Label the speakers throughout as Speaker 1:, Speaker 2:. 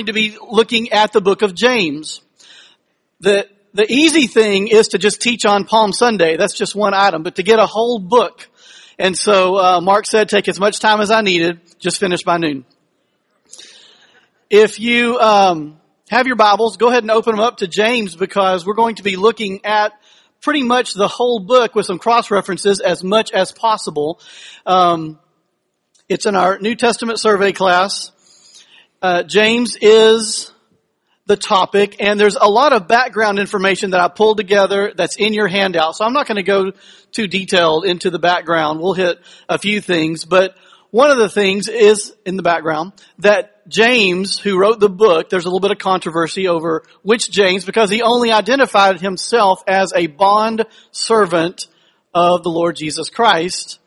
Speaker 1: going to be looking at the book of James. The, the easy thing is to just teach on Palm Sunday. That's just one item, but to get a whole book. And so, uh, Mark said, take as much time as I needed, just finish by noon. If you, um, have your Bibles, go ahead and open them up to James because we're going to be looking at pretty much the whole book with some cross references as much as possible. Um, it's in our New Testament survey class. Uh, James is the topic, and there's a lot of background information that I pulled together that's in your handout. So I'm not going to go too detailed into the background. We'll hit a few things, but one of the things is in the background that James, who wrote the book, there's a little bit of controversy over which James, because he only identified himself as a bond servant of the Lord Jesus Christ.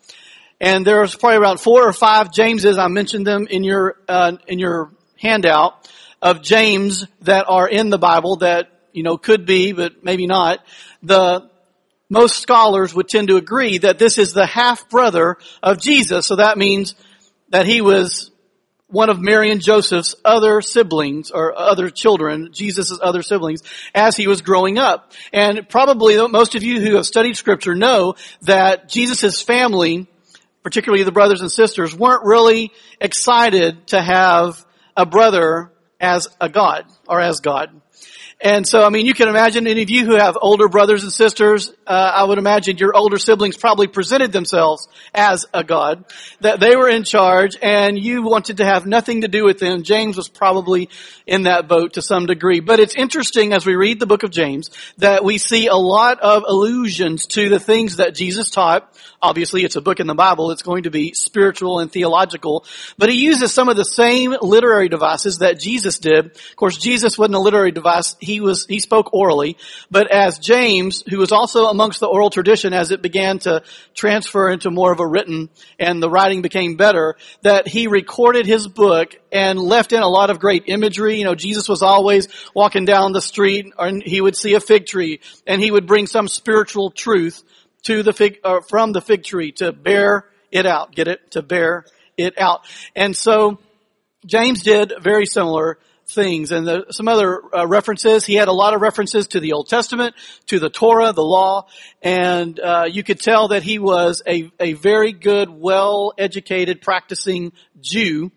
Speaker 1: And there's probably around four or five Jameses. I mentioned them in your uh, in your handout of James that are in the Bible that you know could be, but maybe not. The most scholars would tend to agree that this is the half brother of Jesus. So that means that he was one of Mary and Joseph's other siblings or other children, Jesus' other siblings, as he was growing up. And probably most of you who have studied scripture know that Jesus' family, particularly the brothers and sisters, weren't really excited to have a brother as a God or as God. And so, I mean, you can imagine any of you who have older brothers and sisters, uh, I would imagine your older siblings probably presented themselves as a God, that they were in charge and you wanted to have nothing to do with them. James was probably in that boat to some degree. But it's interesting as we read the book of James that we see a lot of allusions to the things that Jesus taught. Obviously, it's a book in the Bible. It's going to be spiritual and theological. But he uses some of the same literary devices that Jesus did. Of course, Jesus wasn't a literary device. He was, he spoke orally. But as James, who was also amongst the oral tradition as it began to transfer into more of a written and the writing became better, that he recorded his book and left in a lot of great imagery. You know, Jesus was always walking down the street and he would see a fig tree and he would bring some spiritual truth to the fig, or from the fig tree to bear it out. Get it? To bear it out. And so James did very similar things. And the, some other uh, references, he had a lot of references to the Old Testament, to the Torah, the law, and uh, you could tell that he was a, a very good, well-educated, practicing Jew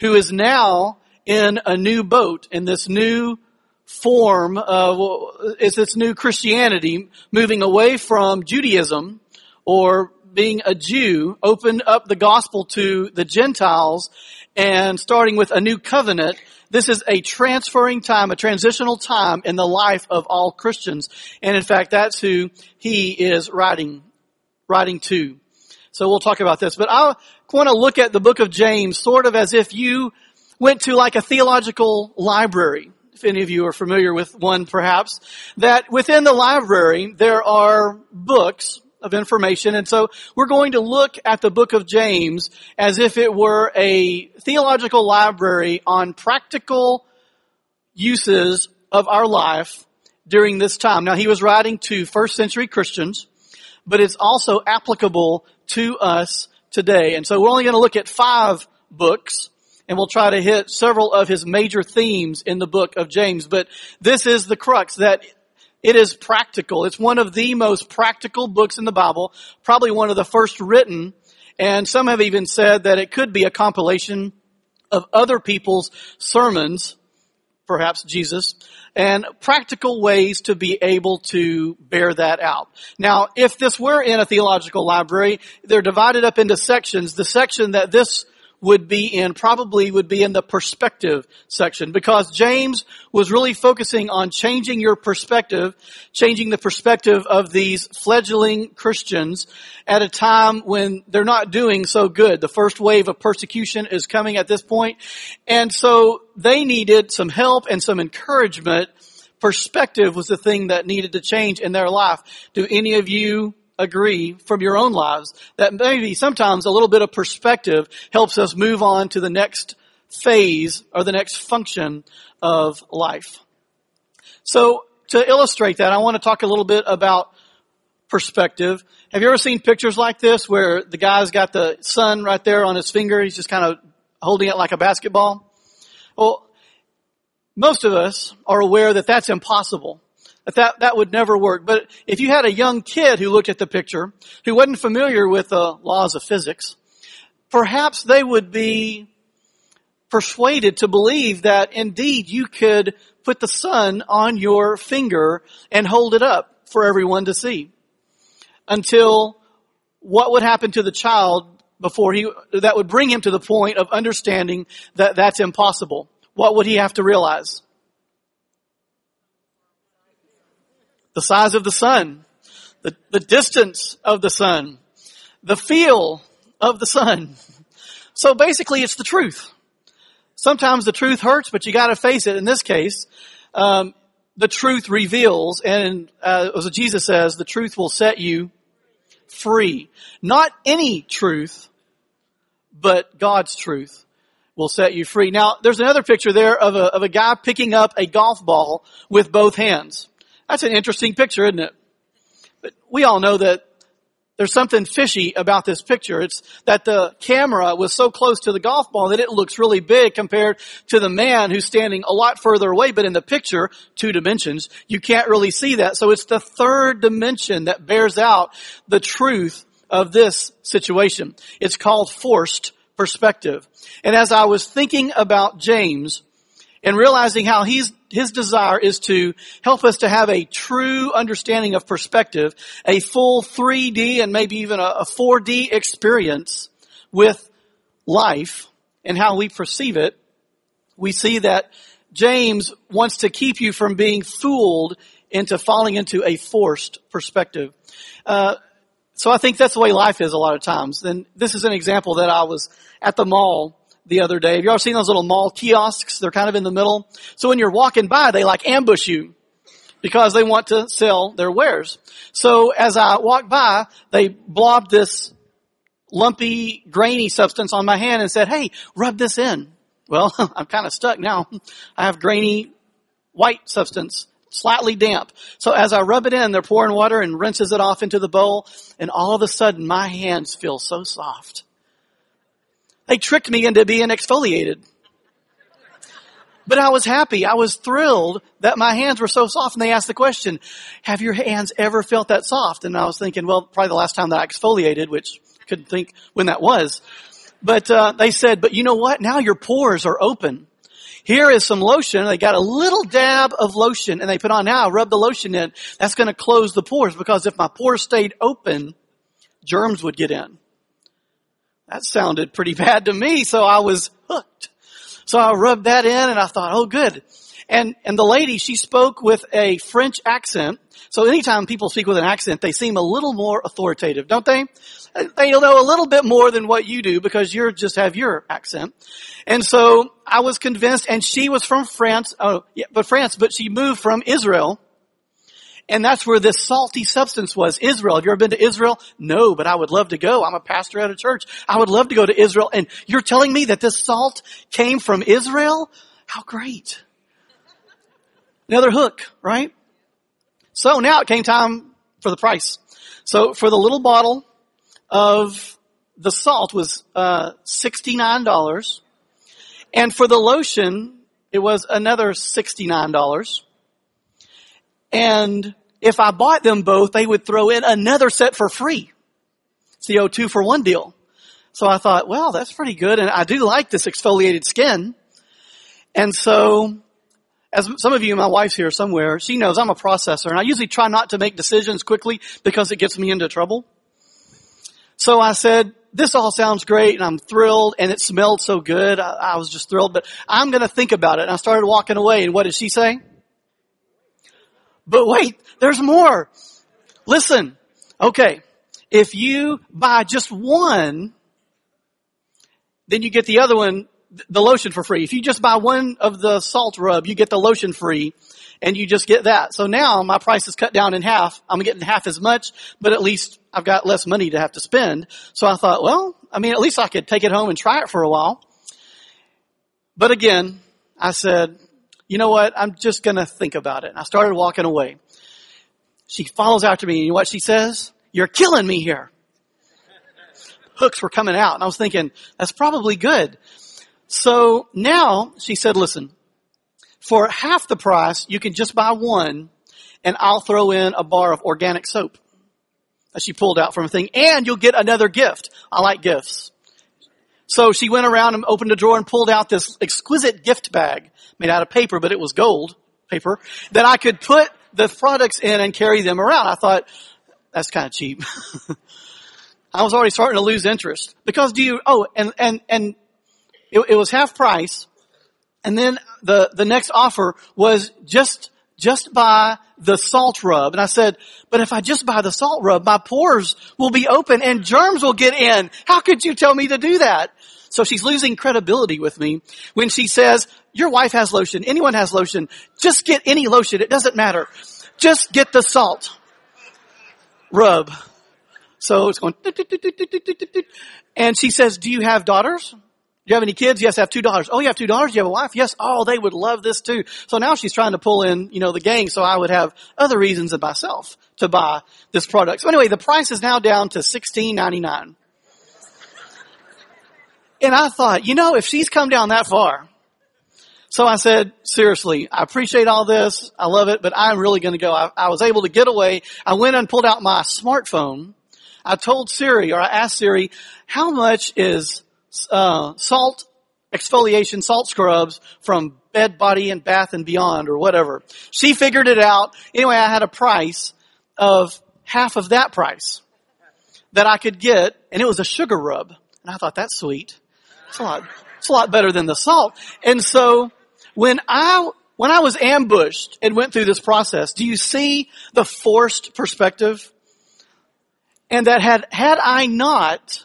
Speaker 1: who is now in a new boat, in this new form of, is this new Christianity, moving away from Judaism or being a Jew, opened up the gospel to the Gentiles and starting with a new covenant. This is a transferring time, a transitional time in the life of all Christians. And in fact, that's who he is writing, writing to. So we'll talk about this, but I want to look at the book of James sort of as if you went to like a theological library if any of you are familiar with one perhaps, that within the library there are books of information. And so we're going to look at the book of James as if it were a theological library on practical uses of our life during this time. Now he was writing to first century Christians, but it's also applicable to us today. And so we're only going to look at five books and we'll try to hit several of his major themes in the book of James. But this is the crux that it is practical. It's one of the most practical books in the Bible, probably one of the first written, and some have even said that it could be a compilation of other people's sermons, perhaps Jesus, and practical ways to be able to bear that out. Now, if this were in a theological library, they're divided up into sections. The section that this would be in, probably would be in the perspective section because James was really focusing on changing your perspective, changing the perspective of these fledgling Christians at a time when they're not doing so good. The first wave of persecution is coming at this point. And so they needed some help and some encouragement. Perspective was the thing that needed to change in their life. Do any of you agree from your own lives that maybe sometimes a little bit of perspective helps us move on to the next phase or the next function of life. So to illustrate that, I want to talk a little bit about perspective. Have you ever seen pictures like this where the guy's got the sun right there on his finger? He's just kind of holding it like a basketball. Well, most of us are aware that that's impossible. That, that would never work. But if you had a young kid who looked at the picture, who wasn't familiar with the laws of physics, perhaps they would be persuaded to believe that indeed you could put the sun on your finger and hold it up for everyone to see. Until what would happen to the child before he, that would bring him to the point of understanding that that's impossible? What would he have to realize? The size of the sun, the, the distance of the sun, the feel of the sun. So basically it's the truth. Sometimes the truth hurts, but you gotta face it. In this case, um, the truth reveals, and uh, as Jesus says, the truth will set you free. Not any truth, but God's truth will set you free. Now, there's another picture there of a, of a guy picking up a golf ball with both hands. That's an interesting picture, isn't it? But we all know that there's something fishy about this picture. It's that the camera was so close to the golf ball that it looks really big compared to the man who's standing a lot further away. But in the picture, two dimensions, you can't really see that. So it's the third dimension that bears out the truth of this situation. It's called forced perspective. And as I was thinking about James and realizing how he's his desire is to help us to have a true understanding of perspective, a full 3D and maybe even a, 4D experience with life and how we perceive it. We see that James wants to keep you from being fooled into falling into a forced perspective. Uh, so I think that's the way life is a lot of times. And this is an example that I was at the mall the other day. Have you ever seen those little mall kiosks? They're kind of in the middle. So when you're walking by, they like ambush you because they want to sell their wares. So as I walked by, they blobbed this lumpy, grainy substance on my hand and said, hey, rub this in. Well, I'm kind of stuck now. I have grainy white substance, slightly damp. So as I rub it in, they're pouring water and rinses it off into the bowl. And all of a sudden my hands feel so soft. They tricked me into being exfoliated. But I was happy. I was thrilled that my hands were so soft. And they asked the question, have your hands ever felt that soft? And I was thinking, well, probably the last time that I exfoliated, which I couldn't think when that was. But uh, they said, but you know what? Now your pores are open. Here is some lotion. They got a little dab of lotion and they put on now, rub the lotion in. That's going to close the pores because if my pores stayed open, germs would get in. That sounded pretty bad to me, so I was hooked. So I rubbed that in and I thought, oh good. And, and the lady, she spoke with a French accent. So anytime people speak with an accent, they seem a little more authoritative, don't they? They know a little bit more than what you do because you just have your accent. And so I was convinced and she was from France, oh, yeah, but France, but she moved from Israel and that's where this salty substance was. Israel. Have you ever been to Israel? No, but I would love to go. I'm a pastor at a church. I would love to go to Israel. And you're telling me that this salt came from Israel? How great. Another hook, right? So now it came time for the price. So for the little bottle of the salt was uh, $69. And for the lotion, it was another $69. And if I bought them both, they would throw in another set for free. It's the O2 for one deal. So I thought, well, that's pretty good. And I do like this exfoliated skin. And so, as some of you, my wife's here somewhere, she knows I'm a processor and I usually try not to make decisions quickly because it gets me into trouble. So I said, this all sounds great and I'm thrilled and it smelled so good. I, I was just thrilled, but I'm going to think about it. And I started walking away and what did she say? But wait, there's more. Listen. Okay. If you buy just one, then you get the other one, the lotion for free. If you just buy one of the salt rub, you get the lotion free and you just get that. So now my price is cut down in half. I'm getting half as much, but at least I've got less money to have to spend. So I thought, well, I mean, at least I could take it home and try it for a while. But again, I said, you know what? I'm just going to think about it. And I started walking away. She follows after me and you know what she says? You're killing me here. Hooks were coming out and I was thinking, that's probably good. So now she said, listen, for half the price, you can just buy one and I'll throw in a bar of organic soap that she pulled out from a thing and you'll get another gift. I like gifts. So she went around and opened a drawer and pulled out this exquisite gift bag made out of paper, but it was gold paper that I could put the products in and carry them around. I thought, that's kind of cheap. I was already starting to lose interest because do you, oh, and, and, and it, it was half price. And then the, the next offer was just, just buy the salt rub. And I said, but if I just buy the salt rub, my pores will be open and germs will get in. How could you tell me to do that? So she's losing credibility with me when she says, your wife has lotion, anyone has lotion, just get any lotion, it doesn't matter. Just get the salt rub. So it's going, and she says, do you have daughters? Do you have any kids? Yes, I have two daughters. Oh, you have two daughters? You have a wife? Yes. Oh, they would love this too. So now she's trying to pull in, you know, the gang so I would have other reasons than myself to buy this product. So anyway, the price is now down to sixteen ninety nine. And I thought, you know, if she's come down that far, so I said, seriously, I appreciate all this. I love it, but I'm really going to go. I, I, was able to get away. I went and pulled out my smartphone. I told Siri, or I asked Siri, how much is uh, salt exfoliation, salt scrubs from Bed, Body, and Bath and Beyond, or whatever. She figured it out. Anyway, I had a price of half of that price that I could get, and it was a sugar rub. And I thought, that's sweet. It's a lot, it's a lot better than the salt. And so when I, when I was ambushed and went through this process, do you see the forced perspective? And that had, had I not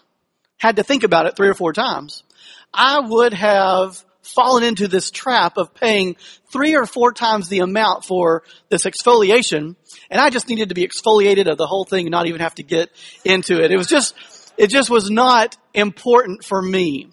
Speaker 1: had to think about it three or four times, I would have fallen into this trap of paying three or four times the amount for this exfoliation, and I just needed to be exfoliated of the whole thing and not even have to get into it. It was just, it just was not important for me.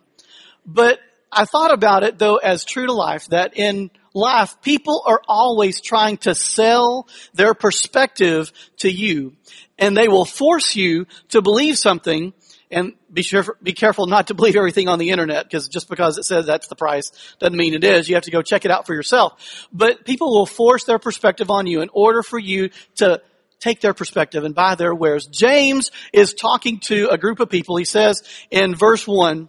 Speaker 1: But I thought about it though as true to life that in life, people are always trying to sell their perspective to you and they will force you to believe something and be sure, be careful not to believe everything on the internet because just because it says that's the price doesn't mean it is. You have to go check it out for yourself. But people will force their perspective on you in order for you to take their perspective and buy their wares. James is talking to a group of people. He says in verse one,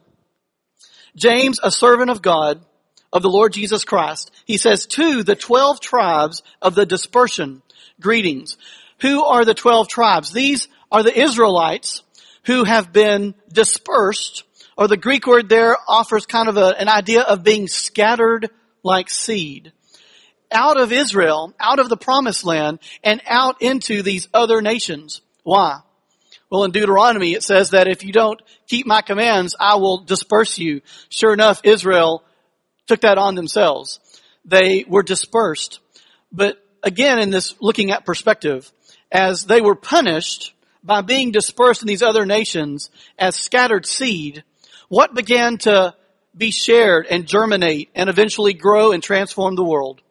Speaker 1: James, a servant of God, of the Lord Jesus Christ, he says to the twelve tribes of the dispersion, greetings. Who are the twelve tribes? These are the Israelites who have been dispersed, or the Greek word there offers kind of a, an idea of being scattered like seed. Out of Israel, out of the promised land, and out into these other nations. Why? Well, in Deuteronomy, it says that if you don't keep my commands, I will disperse you. Sure enough, Israel took that on themselves. They were dispersed. But again, in this looking at perspective, as they were punished by being dispersed in these other nations as scattered seed, what began to be shared and germinate and eventually grow and transform the world?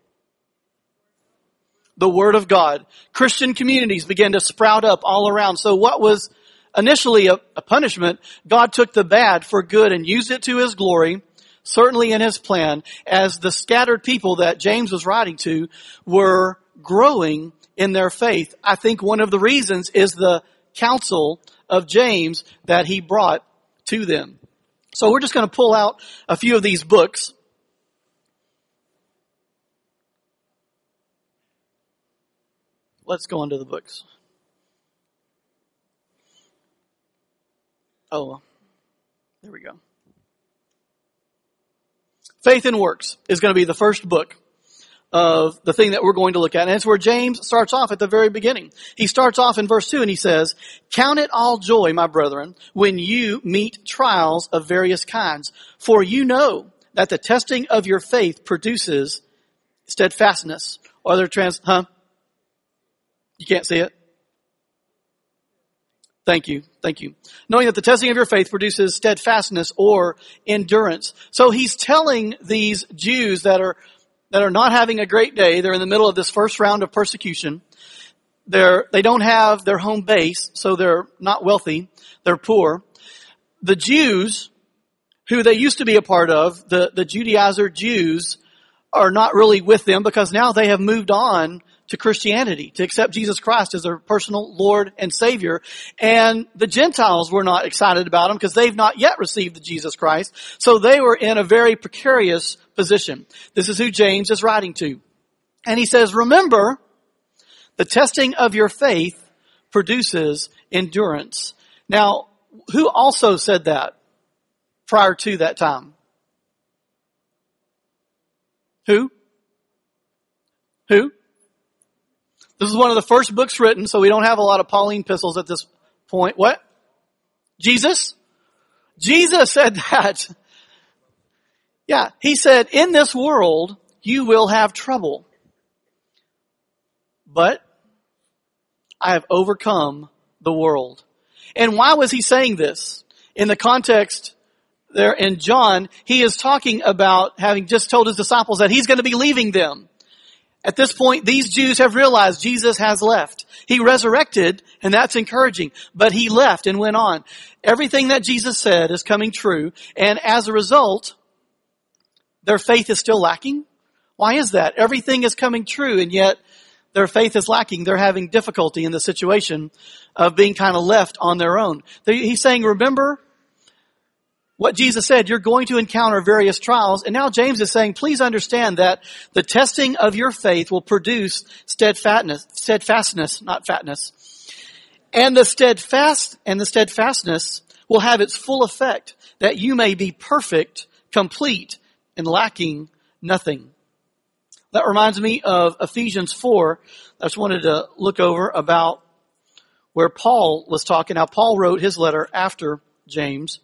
Speaker 1: The Word of God. Christian communities began to sprout up all around. So what was initially a, a punishment, God took the bad for good and used it to His glory certainly in his plan, as the scattered people that James was writing to were growing in their faith. I think one of the reasons is the counsel of James that he brought to them. So we're just going to pull out a few of these books. Let's go into the books. Oh, there we go. Faith and Works is going to be the first book of the thing that we're going to look at. And it's where James starts off at the very beginning. He starts off in verse 2 and he says, Count it all joy, my brethren, when you meet trials of various kinds. For you know that the testing of your faith produces steadfastness. Or other trans, huh? You can't see it? Thank you. Thank you. Knowing that the testing of your faith produces steadfastness or endurance. So he's telling these Jews that are that are not having a great day. They're in the middle of this first round of persecution. They're, they don't have their home base, so they're not wealthy. They're poor. The Jews, who they used to be a part of, the, the Judaizer Jews, are not really with them because now they have moved on to Christianity, to accept Jesus Christ as their personal Lord and Savior. And the Gentiles were not excited about him because they've not yet received the Jesus Christ. So they were in a very precarious position. This is who James is writing to. And he says, remember, the testing of your faith produces endurance. Now, who also said that prior to that time? Who? Who? This is one of the first books written, so we don't have a lot of Pauline epistles at this point. What? Jesus? Jesus said that. Yeah, he said, in this world, you will have trouble. But I have overcome the world. And why was he saying this? In the context there in John, he is talking about having just told his disciples that he's going to be leaving them. At this point, these Jews have realized Jesus has left. He resurrected, and that's encouraging, but he left and went on. Everything that Jesus said is coming true, and as a result, their faith is still lacking. Why is that? Everything is coming true, and yet their faith is lacking. They're having difficulty in the situation of being kind of left on their own. He's saying, remember what Jesus said, you're going to encounter various trials. And now James is saying, please understand that the testing of your faith will produce steadfastness, steadfastness, not fatness. And the steadfast and the steadfastness will have its full effect that you may be perfect, complete, and lacking nothing. That reminds me of Ephesians 4. I just wanted to look over about where Paul was talking. Now, Paul wrote his letter after James.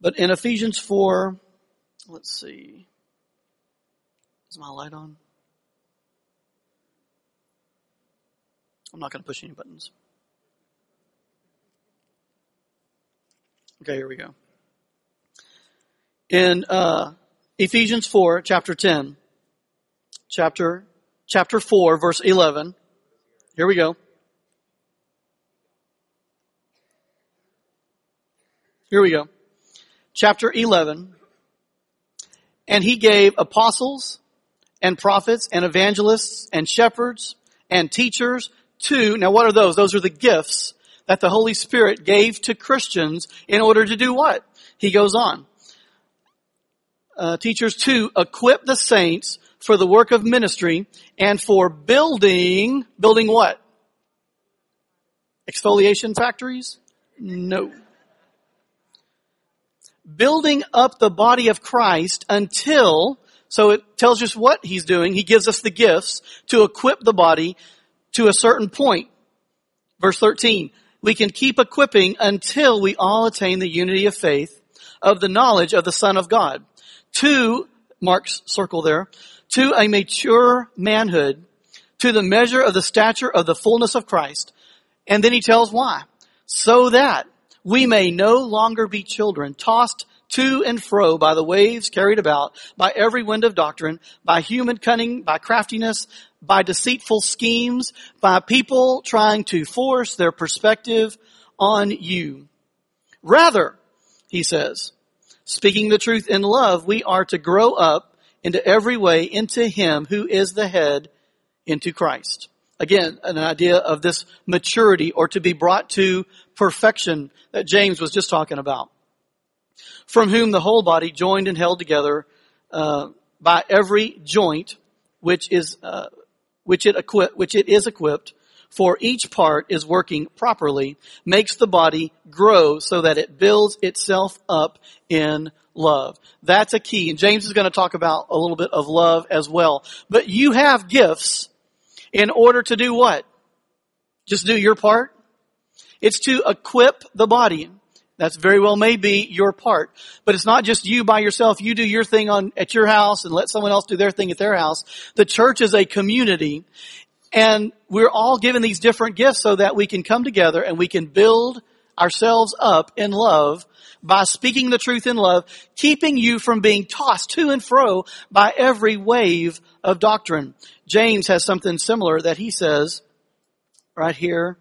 Speaker 1: But in Ephesians 4, let's see. Is my light on? I'm not going to push any buttons. Okay, here we go. In uh, Ephesians 4, chapter 10, chapter, chapter 4, verse 11, here we go. Here we go chapter 11, and he gave apostles and prophets and evangelists and shepherds and teachers to, now what are those? Those are the gifts that the Holy Spirit gave to Christians in order to do what? He goes on. Uh, teachers to equip the saints for the work of ministry and for building, building what? Exfoliation factories? No building up the body of Christ until, so it tells us what he's doing. He gives us the gifts to equip the body to a certain point. Verse 13, we can keep equipping until we all attain the unity of faith of the knowledge of the Son of God. To, Mark's circle there, to a mature manhood, to the measure of the stature of the fullness of Christ. And then he tells why. So that we may no longer be children, tossed to and fro by the waves carried about by every wind of doctrine, by human cunning, by craftiness, by deceitful schemes, by people trying to force their perspective on you. Rather, he says, speaking the truth in love, we are to grow up into every way into him who is the head, into Christ. Again, an idea of this maturity or to be brought to perfection that James was just talking about. From whom the whole body joined and held together uh, by every joint which is uh, which it equip which it is equipped for each part is working properly makes the body grow so that it builds itself up in love. That's a key. And James is going to talk about a little bit of love as well. But you have gifts in order to do what? Just do your part? It's to equip the body. That's very well may be your part. But it's not just you by yourself. You do your thing on, at your house and let someone else do their thing at their house. The church is a community and we're all given these different gifts so that we can come together and we can build ourselves up in love by speaking the truth in love, keeping you from being tossed to and fro by every wave of doctrine. James has something similar that he says right here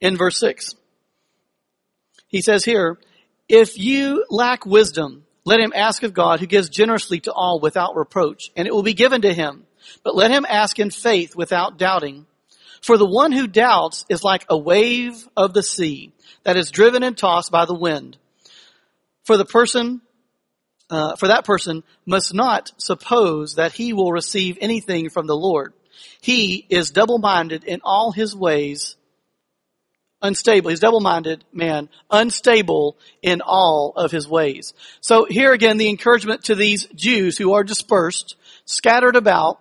Speaker 1: in verse 6. He says here, if you lack wisdom, let him ask of God who gives generously to all without reproach, and it will be given to him. But let him ask in faith without doubting. For the one who doubts is like a wave of the sea that is driven and tossed by the wind. For the person, uh, for that person must not suppose that he will receive anything from the Lord. He is double-minded in all his ways unstable. He's double-minded man, unstable in all of his ways. So here again, the encouragement to these Jews who are dispersed, scattered about,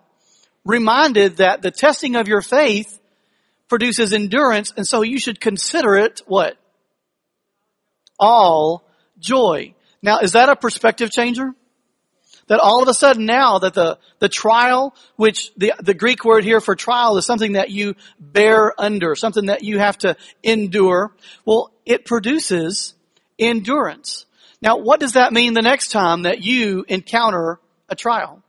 Speaker 1: reminded that the testing of your faith produces endurance, and so you should consider it what? All joy. Now, is that a perspective changer? That all of a sudden now that the, the trial, which the, the Greek word here for trial is something that you bear under, something that you have to endure. Well, it produces endurance. Now, what does that mean the next time that you encounter a trial?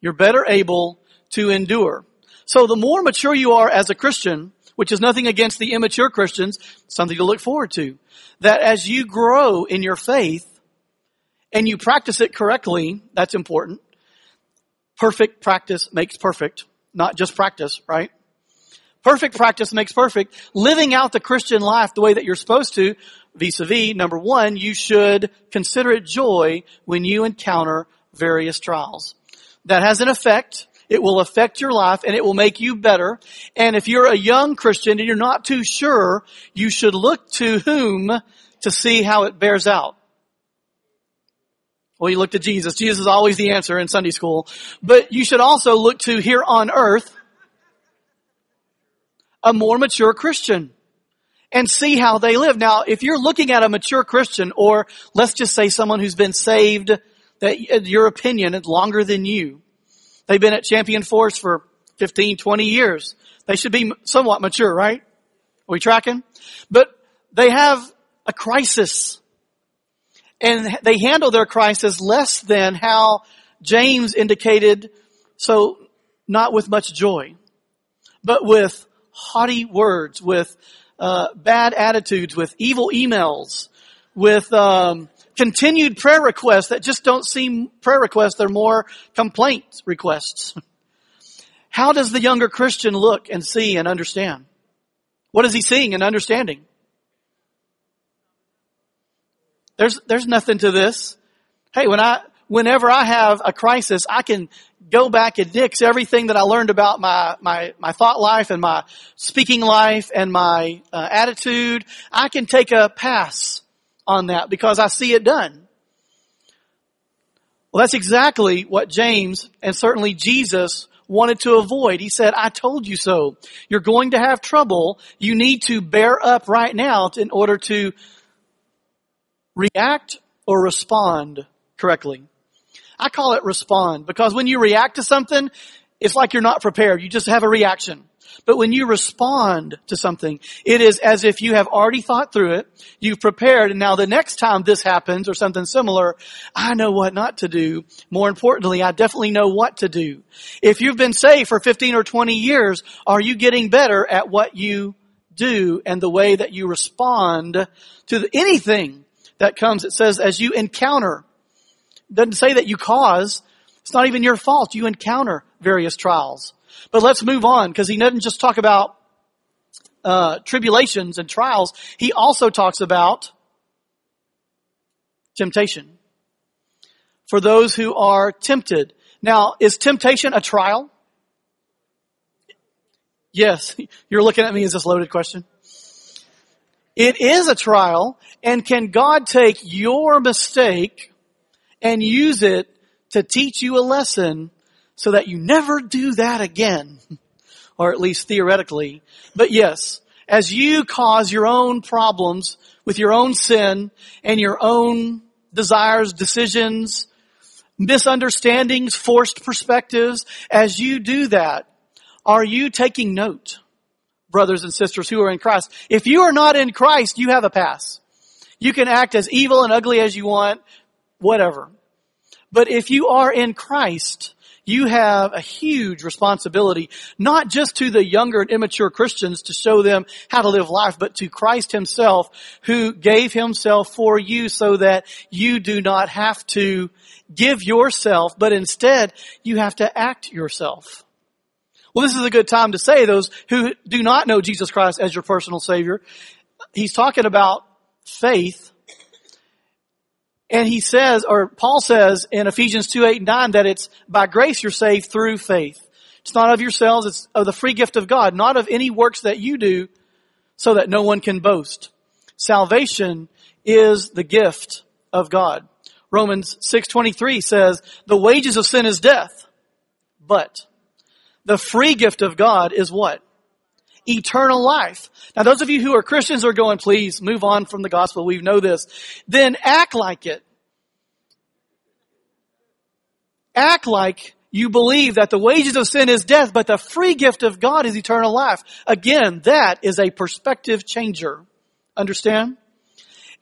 Speaker 1: You're better able to endure. So the more mature you are as a Christian, which is nothing against the immature Christians, something to look forward to, that as you grow in your faith, and you practice it correctly, that's important. Perfect practice makes perfect, not just practice, right? Perfect practice makes perfect. Living out the Christian life the way that you're supposed to, vis-a-vis, number one, you should consider it joy when you encounter various trials. That has an effect. It will affect your life and it will make you better. And if you're a young Christian and you're not too sure, you should look to whom to see how it bears out. Well, you look to Jesus. Jesus is always the answer in Sunday school. But you should also look to here on earth a more mature Christian and see how they live. Now, if you're looking at a mature Christian or let's just say someone who's been saved that uh, your opinion is longer than you, they've been at Champion Forest for 15, 20 years. They should be somewhat mature, right? Are we tracking? But they have a crisis and they handle their crisis less than how James indicated, so not with much joy, but with haughty words, with uh, bad attitudes, with evil emails, with um, continued prayer requests that just don't seem prayer requests; they're more complaint requests. How does the younger Christian look and see and understand? What is he seeing and understanding? There's, there's nothing to this. Hey, when I, whenever I have a crisis, I can go back and nix everything that I learned about my, my, my thought life and my speaking life and my uh, attitude. I can take a pass on that because I see it done. Well, that's exactly what James and certainly Jesus wanted to avoid. He said, I told you so. You're going to have trouble. You need to bear up right now in order to react or respond correctly. I call it respond because when you react to something, it's like you're not prepared. You just have a reaction. But when you respond to something, it is as if you have already thought through it, you've prepared, and now the next time this happens or something similar, I know what not to do. More importantly, I definitely know what to do. If you've been saved for 15 or 20 years, are you getting better at what you do and the way that you respond to anything that comes. It says, as you encounter, it doesn't say that you cause. It's not even your fault. You encounter various trials. But let's move on because he doesn't just talk about uh, tribulations and trials. He also talks about temptation for those who are tempted. Now, is temptation a trial? Yes. You're looking at me as this loaded question. It is a trial, and can God take your mistake and use it to teach you a lesson so that you never do that again? or at least theoretically. But yes, as you cause your own problems with your own sin and your own desires, decisions, misunderstandings, forced perspectives, as you do that, are you taking note? Brothers and sisters who are in Christ. If you are not in Christ, you have a pass. You can act as evil and ugly as you want, whatever. But if you are in Christ, you have a huge responsibility, not just to the younger and immature Christians to show them how to live life, but to Christ himself who gave himself for you so that you do not have to give yourself, but instead you have to act yourself. Well, this is a good time to say those who do not know Jesus Christ as your personal Savior. He's talking about faith. And he says, or Paul says in Ephesians 2, 8, and 9 that it's by grace you're saved through faith. It's not of yourselves, it's of the free gift of God, not of any works that you do so that no one can boast. Salvation is the gift of God. Romans 6:23 says, "The wages of sin is death, but the free gift of God is what? Eternal life. Now those of you who are Christians are going, please move on from the gospel. We know this. Then act like it. Act like you believe that the wages of sin is death, but the free gift of God is eternal life. Again, that is a perspective changer. Understand?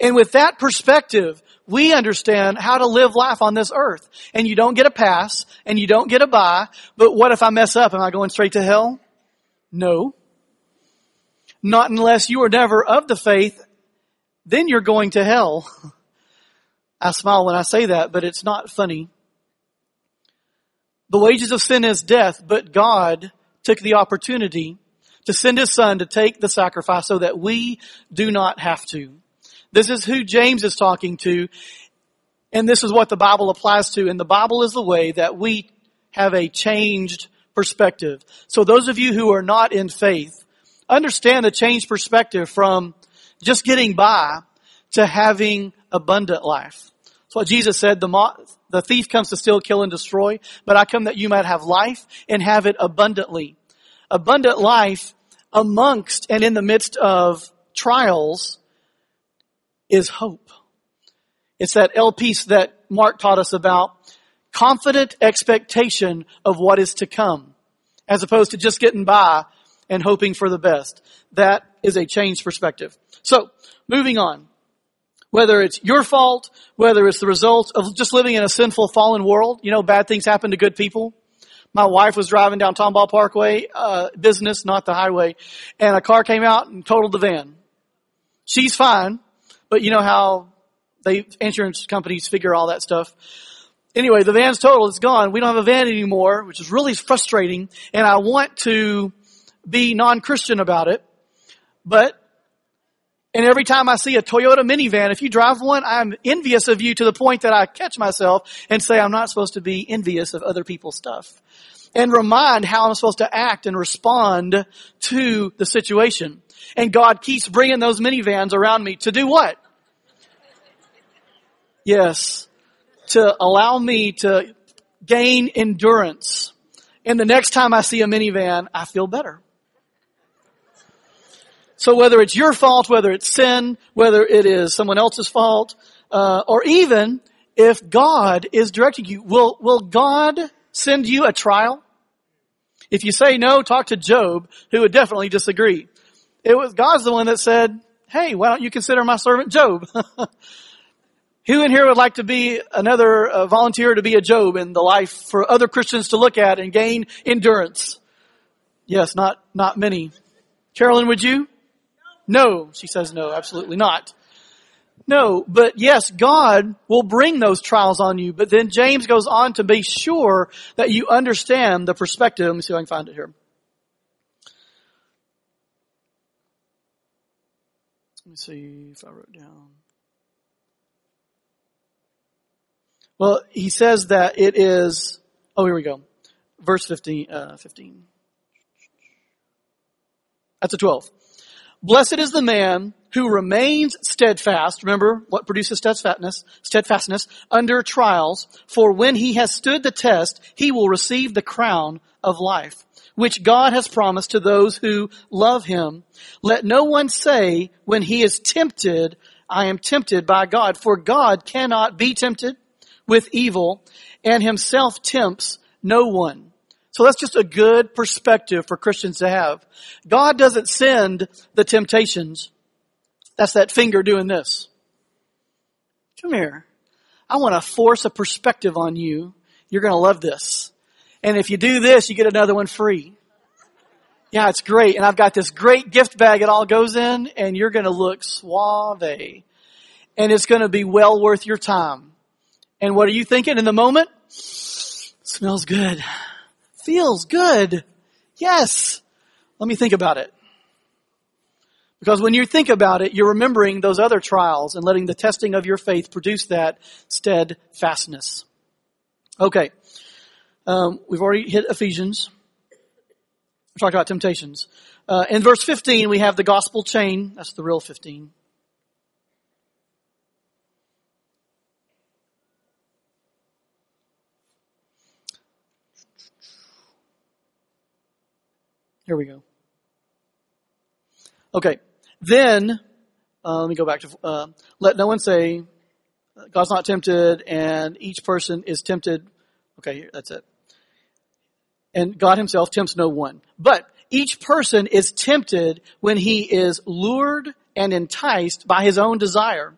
Speaker 1: And with that perspective, we understand how to live life on this earth. And you don't get a pass and you don't get a buy. But what if I mess up? Am I going straight to hell? No. Not unless you are never of the faith, then you're going to hell. I smile when I say that, but it's not funny. The wages of sin is death, but God took the opportunity to send his son to take the sacrifice so that we do not have to. This is who James is talking to. And this is what the Bible applies to. And the Bible is the way that we have a changed perspective. So those of you who are not in faith, understand the changed perspective from just getting by to having abundant life. That's what Jesus said. The, the thief comes to steal, kill, and destroy, but I come that you might have life and have it abundantly. Abundant life amongst and in the midst of trials is hope. It's that L piece that Mark taught us about confident expectation of what is to come as opposed to just getting by and hoping for the best. That is a changed perspective. So, moving on. Whether it's your fault, whether it's the result of just living in a sinful fallen world, you know, bad things happen to good people. My wife was driving down Tomball Parkway, uh, business, not the highway, and a car came out and totaled the van. She's fine, but you know how they, insurance companies figure all that stuff. Anyway, the van's total, it's gone. We don't have a van anymore, which is really frustrating. And I want to be non-Christian about it. But, and every time I see a Toyota minivan, if you drive one, I'm envious of you to the point that I catch myself and say I'm not supposed to be envious of other people's stuff. And remind how I'm supposed to act and respond to the situation. And God keeps bringing those minivans around me to do what? Yes. To allow me to gain endurance. And the next time I see a minivan, I feel better. So whether it's your fault, whether it's sin, whether it is someone else's fault, uh, or even if God is directing you, will, will God send you a trial? If you say no, talk to Job, who would definitely disagree. It was God's the one that said, hey, why don't you consider my servant Job? Who in here would like to be another uh, volunteer to be a Job in the life for other Christians to look at and gain endurance? Yes, not, not many. Carolyn, would you? No, she says no, absolutely not. No, but yes, God will bring those trials on you. But then James goes on to be sure that you understand the perspective. Let me see if I can find it here. Let me see if I wrote down. Well, he says that it is, oh, here we go. Verse 15, uh, 15. That's a 12. Blessed is the man who remains steadfast. Remember what produces steadfastness, steadfastness under trials. For when he has stood the test, he will receive the crown of life which God has promised to those who love him. Let no one say when he is tempted, I am tempted by God, for God cannot be tempted with evil and himself tempts no one. So that's just a good perspective for Christians to have. God doesn't send the temptations. That's that finger doing this. Come here. I want to force a perspective on you. You're going to love this. And if you do this, you get another one free. Yeah, it's great. And I've got this great gift bag it all goes in and you're going to look suave. And it's going to be well worth your time. And what are you thinking in the moment? Smells good. Feels good. Yes. Let me think about it. Because when you think about it, you're remembering those other trials and letting the testing of your faith produce that steadfastness. Okay. Um, we've already hit Ephesians. We talked about temptations. Uh, in verse 15, we have the gospel chain. That's the real 15. Here we go. Okay. Then, uh, let me go back to, uh, let no one say, God's not tempted and each person is tempted. Okay, that's it. And God himself tempts no one. But each person is tempted when he is lured and enticed by his own desire.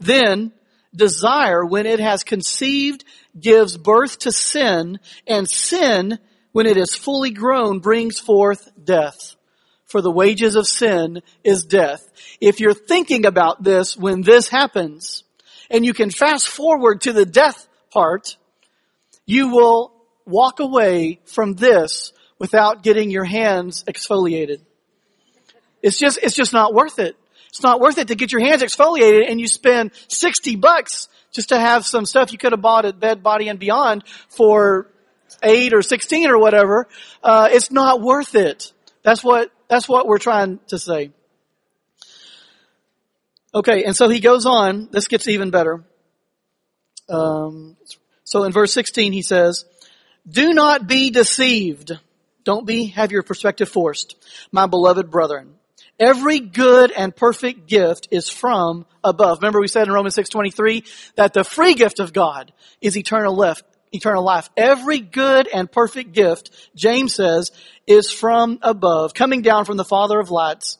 Speaker 1: Then, desire, when it has conceived, gives birth to sin, and sin, when it is fully grown, brings forth death for the wages of sin is death. If you're thinking about this when this happens, and you can fast forward to the death part, you will walk away from this without getting your hands exfoliated. It's just, it's just not worth it. It's not worth it to get your hands exfoliated and you spend 60 bucks just to have some stuff you could have bought at Bed Body and Beyond for eight or 16 or whatever. Uh, it's not worth it. That's what that's what we're trying to say. Okay, and so he goes on. This gets even better. Um, so in verse 16 he says, Do not be deceived. Don't be, have your perspective forced. My beloved brethren, every good and perfect gift is from above. Remember we said in Romans 6.23 that the free gift of God is eternal life, eternal life. Every good and perfect gift, James says, is from above, coming down from the Father of lights,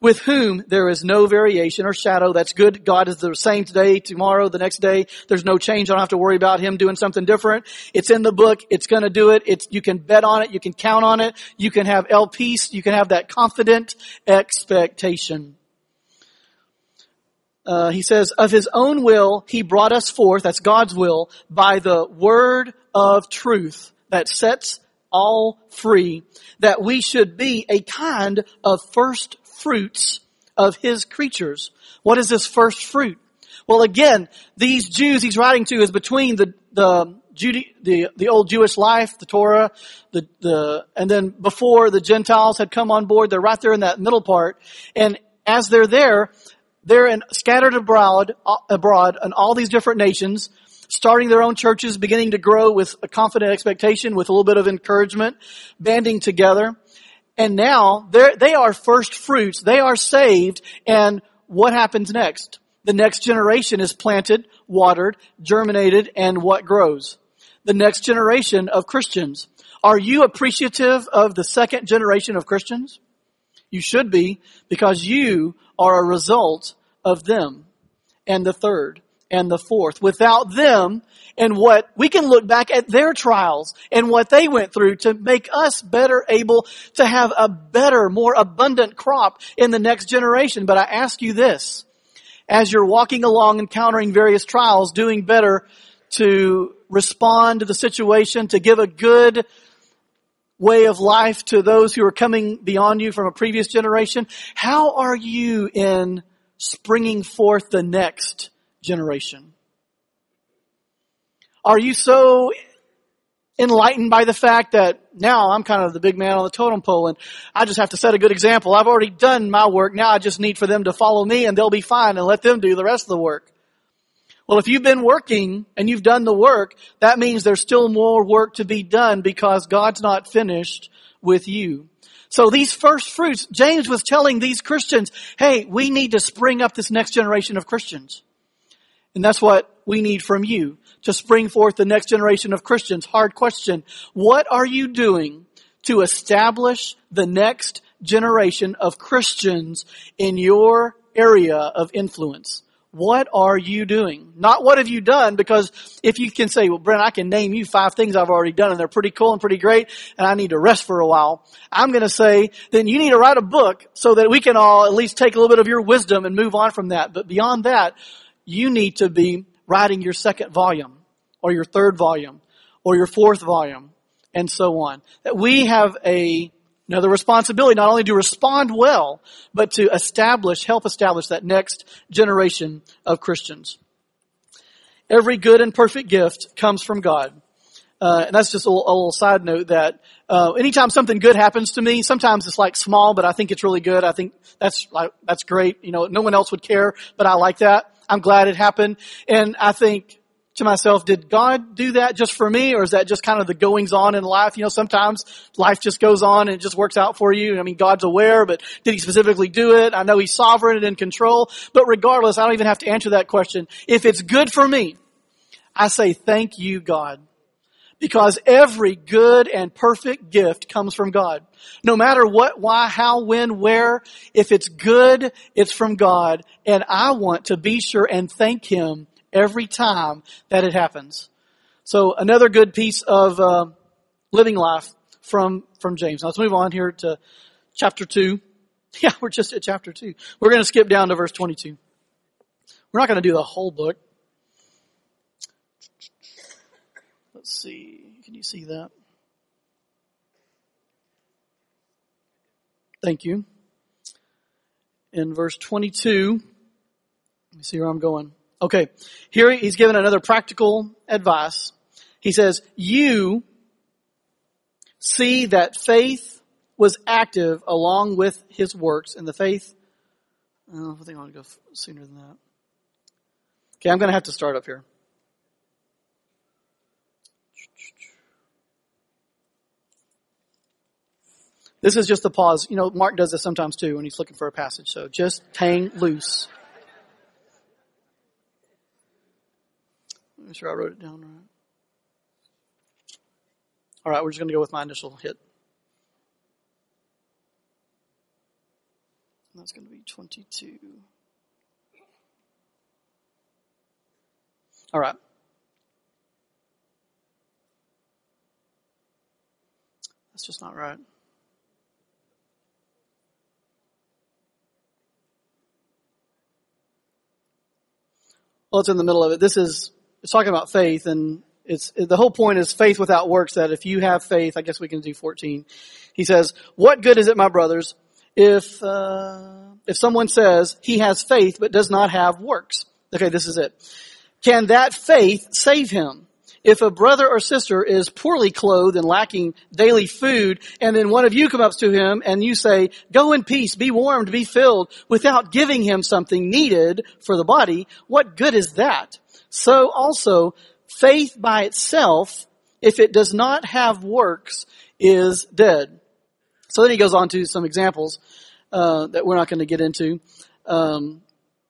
Speaker 1: with whom there is no variation or shadow. That's good. God is the same today, tomorrow, the next day. There's no change. I don't have to worry about Him doing something different. It's in the book. It's gonna do it. It's, you can bet on it. You can count on it. You can have El peace. You can have that confident expectation. Uh, he says, of his own will, he brought us forth, that's God's will, by the word of truth that sets all free, that we should be a kind of first fruits of his creatures. What is this first fruit? Well, again, these Jews he's writing to is between the, the Judy, the, the old Jewish life, the Torah, the, the, and then before the Gentiles had come on board, they're right there in that middle part. And as they're there, they're in, scattered abroad, uh, abroad in all these different nations, starting their own churches, beginning to grow with a confident expectation, with a little bit of encouragement, banding together. And now they are first fruits. They are saved. And what happens next? The next generation is planted, watered, germinated, and what grows? The next generation of Christians. Are you appreciative of the second generation of Christians? You should be because you are a result of them and the third and the fourth. Without them and what we can look back at their trials and what they went through to make us better able to have a better, more abundant crop in the next generation. But I ask you this, as you're walking along encountering various trials, doing better to respond to the situation, to give a good way of life to those who are coming beyond you from a previous generation, how are you in springing forth the next generation? Are you so enlightened by the fact that now I'm kind of the big man on the totem pole and I just have to set a good example. I've already done my work. Now I just need for them to follow me and they'll be fine and let them do the rest of the work. Well, if you've been working and you've done the work, that means there's still more work to be done because God's not finished with you. So these first fruits, James was telling these Christians, hey, we need to spring up this next generation of Christians. And that's what we need from you to spring forth the next generation of Christians. Hard question. What are you doing to establish the next generation of Christians in your area of influence? What are you doing? Not what have you done, because if you can say, well, Brent, I can name you five things I've already done and they're pretty cool and pretty great and I need to rest for a while. I'm going to say, then you need to write a book so that we can all at least take a little bit of your wisdom and move on from that. But beyond that, you need to be writing your second volume or your third volume or your fourth volume and so on. That we have a another responsibility not only to respond well, but to establish, help establish that next generation of Christians. Every good and perfect gift comes from God. Uh, and that's just a a little side note that uh, anytime something good happens to me, sometimes it's like small, but I think it's really good. I think that's like that's great. You know, no one else would care, but I like that. I'm glad it happened, and I think to myself, did God do that just for me or is that just kind of the goings on in life? You know, sometimes life just goes on and it just works out for you. I mean, God's aware, but did he specifically do it? I know he's sovereign and in control, but regardless, I don't even have to answer that question. If it's good for me, I say thank you, God. Because every good and perfect gift comes from God. No matter what, why, how, when, where, if it's good, it's from God. And I want to be sure and thank Him every time that it happens. So another good piece of uh, living life from from James. Now let's move on here to chapter two. Yeah, we're just at chapter two. We're going to skip down to verse twenty-two. We're not going to do the whole book. Let's see. Can you see that? Thank you. In verse 22, let me see where I'm going. Okay, here he's given another practical advice. He says, you see that faith was active along with his works, and the faith, oh, I think I want to go sooner than that. Okay, I'm going to have to start up here. This is just a pause. You know, Mark does this sometimes too when he's looking for a passage, so just hang loose. Make sure I wrote it down right. All right, we're just going to go with my initial hit. That's going to be 22. All right. That's just not right. Well, it's in the middle of it. This is it's talking about faith and it's the whole point is faith without works that if you have faith i guess we can do 14 he says what good is it my brothers if uh, if someone says he has faith but does not have works? Okay this is it. Can that faith save him if a brother or sister is poorly clothed and lacking daily food, and then one of you come up to him and you say, go in peace, be warmed, be filled, without giving him something needed for the body, what good is that? So also, faith by itself, if it does not have works, is dead. So then he goes on to some examples uh, that we're not going to get into. Um,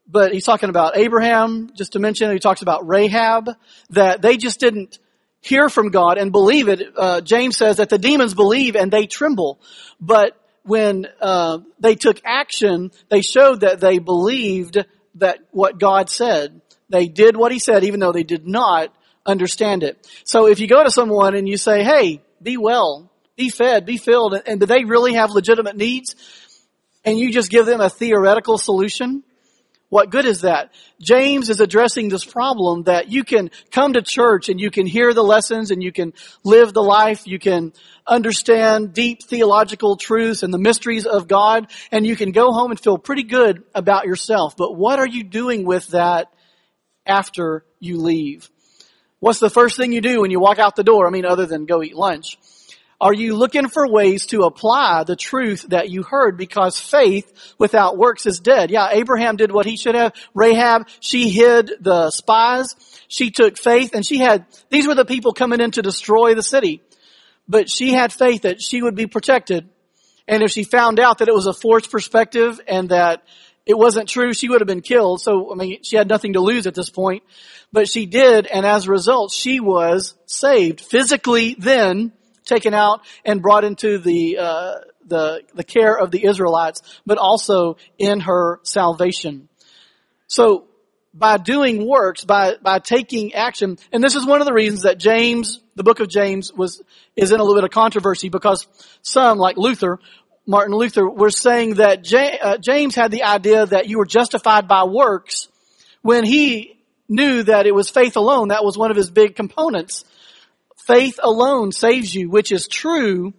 Speaker 1: but he's talking about Abraham, just to mention. He talks about Rahab, that they just didn't hear from God and believe it. Uh, James says that the demons believe and they tremble. But when uh, they took action, they showed that they believed that what God said. They did what he said even though they did not understand it. So if you go to someone and you say, hey, be well, be fed, be filled, and, and do they really have legitimate needs? And you just give them a theoretical solution? What good is that? James is addressing this problem that you can come to church and you can hear the lessons and you can live the life, you can understand deep theological truths and the mysteries of God, and you can go home and feel pretty good about yourself. But what are you doing with that after you leave? What's the first thing you do when you walk out the door? I mean, other than go eat lunch. Are you looking for ways to apply the truth that you heard? Because faith without works is dead. Yeah, Abraham did what he should have. Rahab, she hid the spies. She took faith and she had, these were the people coming in to destroy the city. But she had faith that she would be protected. And if she found out that it was a forced perspective and that it wasn't true, she would have been killed. So, I mean, she had nothing to lose at this point. But she did, and as a result, she was saved. Physically then, taken out and brought into the, uh, the, the care of the Israelites, but also in her salvation. So, by doing works, by, by taking action. And this is one of the reasons that James, the book of James was, is in a little bit of controversy because some, like Luther, Martin Luther, were saying that uh, James had the idea that you were justified by works when he knew that it was faith alone. That was one of his big components. Faith alone saves you, which is true,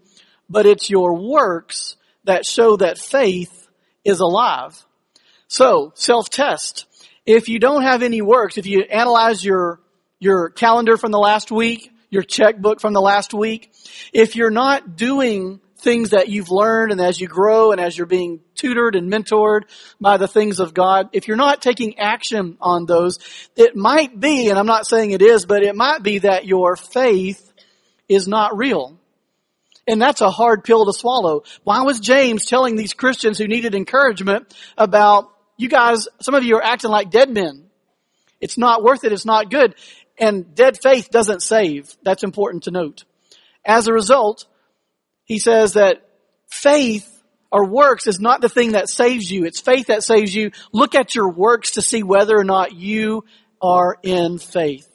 Speaker 1: but it's your works that show that faith is alive. So, self-test. If you don't have any works, if you analyze your, your calendar from the last week, your checkbook from the last week, if you're not doing things that you've learned and as you grow and as you're being tutored and mentored by the things of God, if you're not taking action on those, it might be, and I'm not saying it is, but it might be that your faith is not real. And that's a hard pill to swallow. Why was James telling these Christians who needed encouragement about you guys, some of you are acting like dead men. It's not worth it. It's not good. And dead faith doesn't save. That's important to note. As a result, he says that faith or works is not the thing that saves you. It's faith that saves you. Look at your works to see whether or not you are in faith.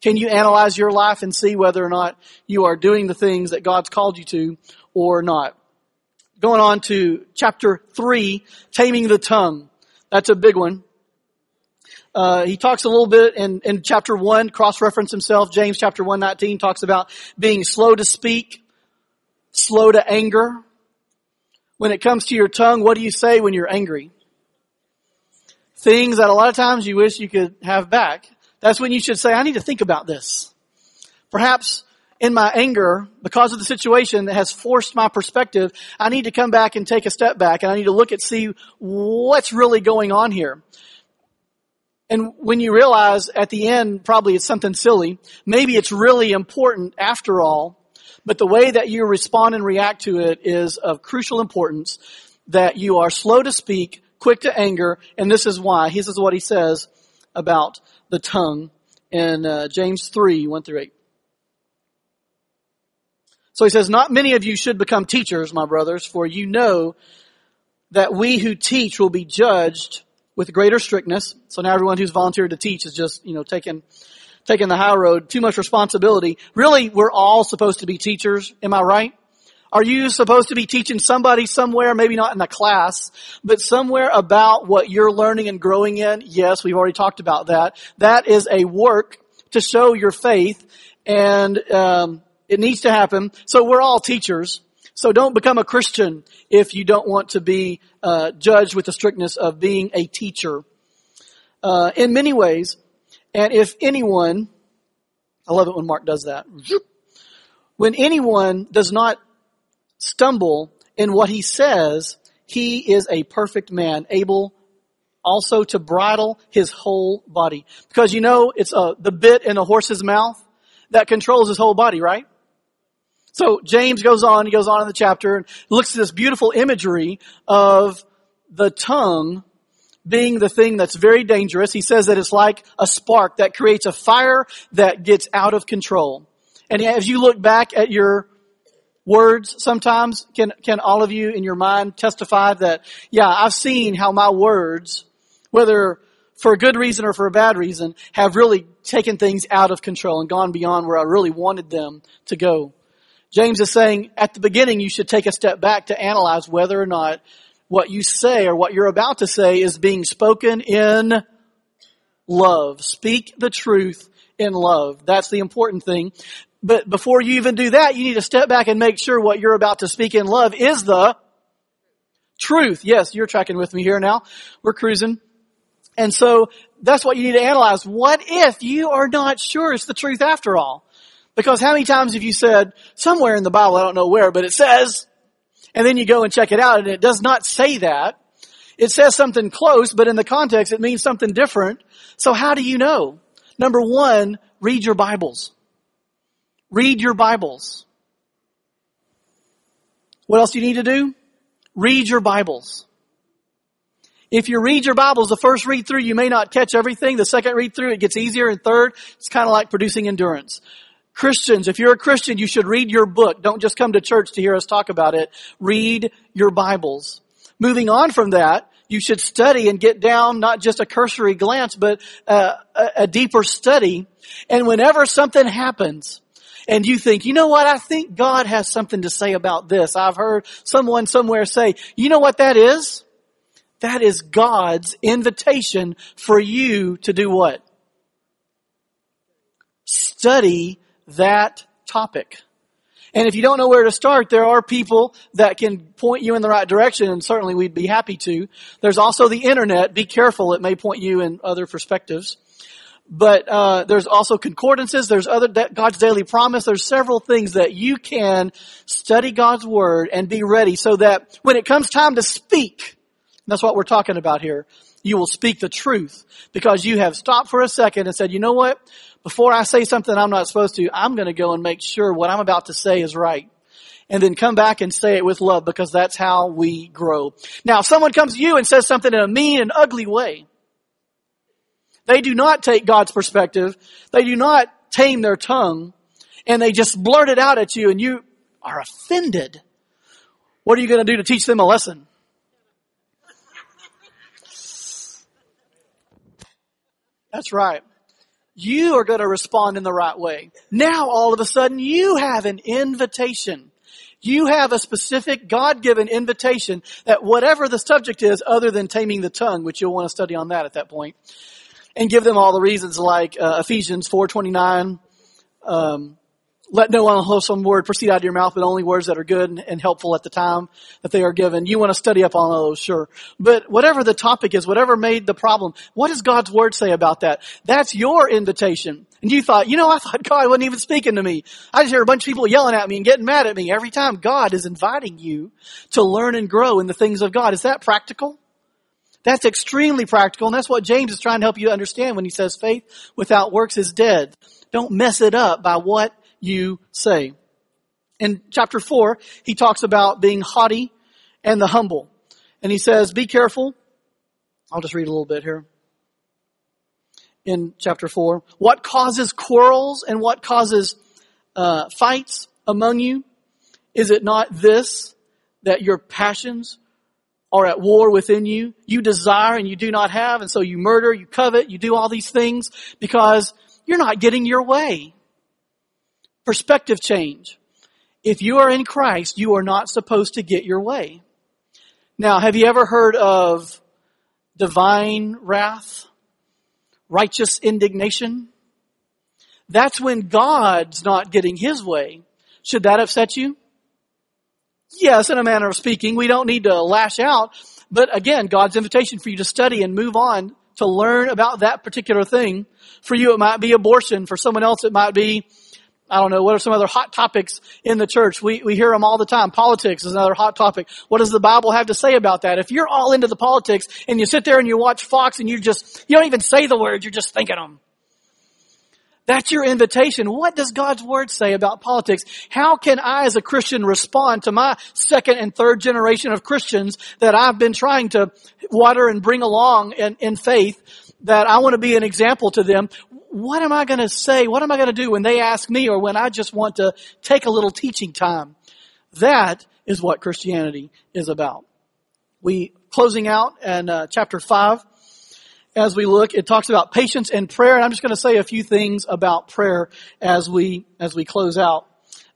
Speaker 1: Can you analyze your life and see whether or not you are doing the things that God's called you to or not? Going on to chapter 3, taming the tongue. That's a big one. Uh, he talks a little bit in, in chapter 1, cross-reference himself. James chapter 1, 19 talks about being slow to speak, slow to anger. When it comes to your tongue, what do you say when you're angry? Things that a lot of times you wish you could have back. That's when you should say, I need to think about this. Perhaps in my anger, because of the situation that has forced my perspective, I need to come back and take a step back and I need to look at see what's really going on here. And when you realize at the end, probably it's something silly, maybe it's really important after all, but the way that you respond and react to it is of crucial importance that you are slow to speak, quick to anger, and this is why. This is what he says about the tongue in uh, James 3, 1 through 8. So he says, not many of you should become teachers, my brothers, for you know that we who teach will be judged with greater strictness. So now everyone who's volunteered to teach is just, you know, taking, taking the high road, too much responsibility. Really, we're all supposed to be teachers. Am I right? Are you supposed to be teaching somebody somewhere, maybe not in a class, but somewhere about what you're learning and growing in? Yes, we've already talked about that. That is a work to show your faith, and um, it needs to happen. So we're all teachers. So don't become a Christian if you don't want to be uh, judged with the strictness of being a teacher. Uh, in many ways, and if anyone, I love it when Mark does that. When anyone does not stumble in what he says, he is a perfect man, able also to bridle his whole body. Because you know, it's uh, the bit in a horse's mouth that controls his whole body, right? So James goes on, he goes on in the chapter and looks at this beautiful imagery of the tongue being the thing that's very dangerous. He says that it's like a spark that creates a fire that gets out of control. And as you look back at your words sometimes, can, can all of you in your mind testify that, yeah, I've seen how my words, whether for a good reason or for a bad reason, have really taken things out of control and gone beyond where I really wanted them to go. James is saying at the beginning you should take a step back to analyze whether or not what you say or what you're about to say is being spoken in love. Speak the truth in love. That's the important thing. But before you even do that, you need to step back and make sure what you're about to speak in love is the truth. Yes, you're tracking with me here now. We're cruising. And so that's what you need to analyze. What if you are not sure it's the truth after all? Because how many times have you said, somewhere in the Bible, I don't know where, but it says, and then you go and check it out and it does not say that. It says something close, but in the context it means something different. So how do you know? Number one, read your Bibles. Read your Bibles. What else do you need to do? Read your Bibles. If you read your Bibles, the first read through, you may not catch everything. The second read through, it gets easier. And third, it's kind of like producing endurance. Christians, if you're a Christian, you should read your book. Don't just come to church to hear us talk about it. Read your Bibles. Moving on from that, you should study and get down not just a cursory glance, but uh, a, a deeper study. And whenever something happens, and you think, you know what, I think God has something to say about this. I've heard someone somewhere say, you know what that is? That is God's invitation for you to do what? Study that topic. And if you don't know where to start, there are people that can point you in the right direction, and certainly we'd be happy to. There's also the internet. Be careful; it may point you in other perspectives. But uh, there's also concordances. There's other God's daily promise. There's several things that you can study God's word and be ready, so that when it comes time to speak, that's what we're talking about here. You will speak the truth because you have stopped for a second and said, "You know what? Before I say something I'm not supposed to, I'm going to go and make sure what I'm about to say is right. And then come back and say it with love because that's how we grow. Now, if someone comes to you and says something in a mean and ugly way, they do not take God's perspective. They do not tame their tongue and they just blurt it out at you and you are offended. What are you going to do to teach them a lesson? That's right you are going to respond in the right way. Now all of a sudden you have an invitation. You have a specific God-given invitation that whatever the subject is other than taming the tongue, which you'll want to study on that at that point, and give them all the reasons like uh, Ephesians 4.29, um, let no unwholesome word proceed out of your mouth, but only words that are good and helpful at the time that they are given. You want to study up on those, sure. But whatever the topic is, whatever made the problem, what does God's word say about that? That's your invitation. And you thought, you know, I thought God wasn't even speaking to me. I just hear a bunch of people yelling at me and getting mad at me every time God is inviting you to learn and grow in the things of God. Is that practical? That's extremely practical, and that's what James is trying to help you understand when he says faith without works is dead. Don't mess it up by what you say. In chapter 4, he talks about being haughty and the humble. And he says, be careful. I'll just read a little bit here. In chapter 4, what causes quarrels and what causes uh, fights among you? Is it not this, that your passions are at war within you? You desire and you do not have, and so you murder, you covet, you do all these things because you're not getting your way. Perspective change. If you are in Christ, you are not supposed to get your way. Now, have you ever heard of divine wrath? Righteous indignation? That's when God's not getting his way. Should that upset you? Yes, in a manner of speaking. We don't need to lash out. But again, God's invitation for you to study and move on to learn about that particular thing. For you, it might be abortion. For someone else, it might be I don't know, what are some other hot topics in the church? We, we hear them all the time. Politics is another hot topic. What does the Bible have to say about that? If you're all into the politics and you sit there and you watch Fox and you just, you don't even say the words, you're just thinking them. That's your invitation. What does God's Word say about politics? How can I as a Christian respond to my second and third generation of Christians that I've been trying to water and bring along in, in faith that I want to be an example to them? What am I going to say? What am I going to do when they ask me or when I just want to take a little teaching time? That is what Christianity is about. We, closing out in uh, chapter 5, as we look, it talks about patience and prayer, and I'm just going to say a few things about prayer as we, as we close out.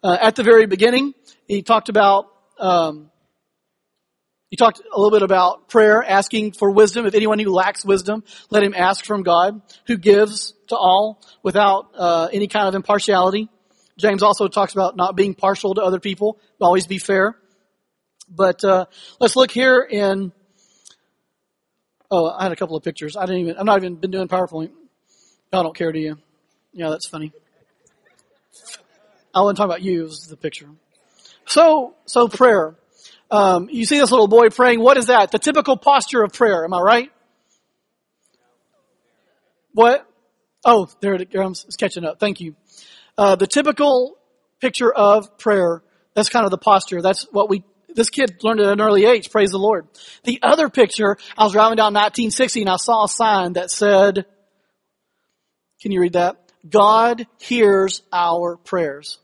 Speaker 1: Uh, at the very beginning, he talked about um, he talked a little bit about prayer, asking for wisdom. If anyone who lacks wisdom, let him ask from God, who gives to all without uh, any kind of impartiality. James also talks about not being partial to other people, always be fair. But uh, let's look here in. Oh, I had a couple of pictures. I didn't even. I'm not even been doing PowerPoint. Y'all don't care, do you? Yeah, that's funny. I wasn't talking about you. It was the picture. So, so prayer. Um, you see this little boy praying. What is that? The typical posture of prayer. Am I right? What? Oh, there it comes. It's catching up. Thank you. Uh, the typical picture of prayer. That's kind of the posture. That's what we. This kid learned at an early age. Praise the Lord. The other picture. I was driving down 1960 and I saw a sign that said, "Can you read that? God hears our prayers."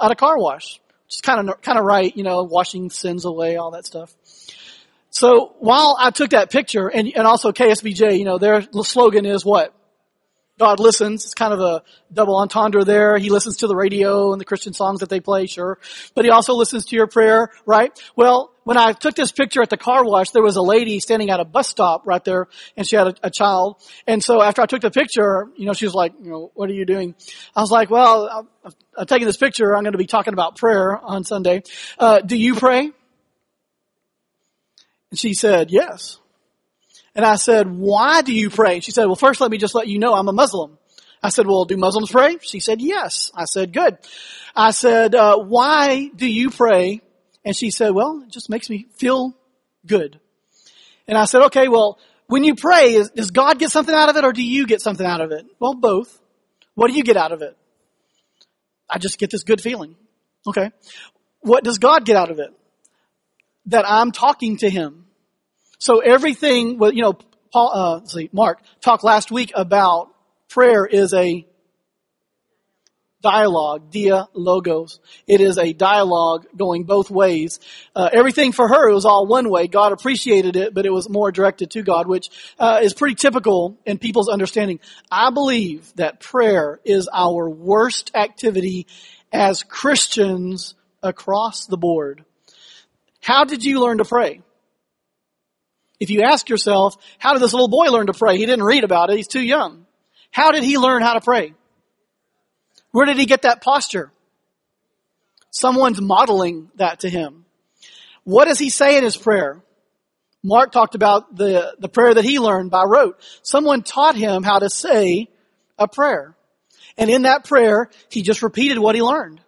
Speaker 1: At a car wash. Just kind of, kind of right, you know, washing sins away, all that stuff. So while I took that picture, and, and also KSBJ, you know, their slogan is what? God listens. It's kind of a double entendre there. He listens to the radio and the Christian songs that they play, sure. But he also listens to your prayer, right? Well, when I took this picture at the car wash, there was a lady standing at a bus stop right there and she had a, a child. And so after I took the picture, you know, she was like, you know, what are you doing? I was like, well, I'm, I'm taking this picture. I'm going to be talking about prayer on Sunday. Uh, do you pray? And she said, yes. And I said, why do you pray? She said, well, first let me just let you know I'm a Muslim. I said, well, do Muslims pray? She said, yes. I said, good. I said, uh, why do you pray? And she said, well, it just makes me feel good. And I said, okay, well, when you pray, is, does God get something out of it or do you get something out of it? Well, both. What do you get out of it? I just get this good feeling. Okay. What does God get out of it? That I'm talking to Him so everything, well, you know, Paul, uh, see, Mark talked last week about prayer is a dialogue, dia logos. It is a dialogue going both ways. Uh, everything for her was all one way. God appreciated it, but it was more directed to God, which uh, is pretty typical in people's understanding. I believe that prayer is our worst activity as Christians across the board. How did you learn to pray? If you ask yourself, how did this little boy learn to pray? He didn't read about it. He's too young. How did he learn how to pray? Where did he get that posture? Someone's modeling that to him. What does he say in his prayer? Mark talked about the, the prayer that he learned by rote. Someone taught him how to say a prayer. And in that prayer, he just repeated what he learned.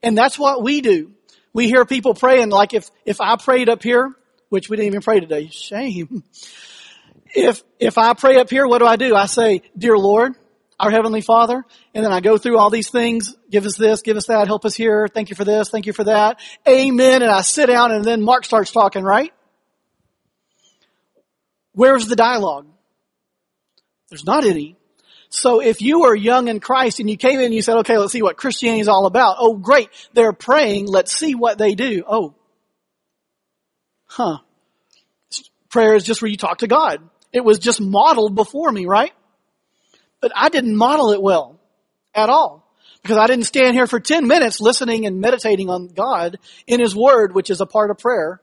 Speaker 1: And that's what we do. We hear people praying like if, if I prayed up here, which we didn't even pray today. Shame. If, if I pray up here, what do I do? I say, Dear Lord, our Heavenly Father, and then I go through all these things, give us this, give us that, help us here, thank you for this, thank you for that, amen, and I sit down and then Mark starts talking, right? Where's the dialogue? There's not any. So if you were young in Christ and you came in and you said, okay, let's see what Christianity is all about. Oh, great. They're praying. Let's see what they do. Oh, huh, prayer is just where you talk to God. It was just modeled before me, right? But I didn't model it well at all because I didn't stand here for 10 minutes listening and meditating on God in His Word, which is a part of prayer,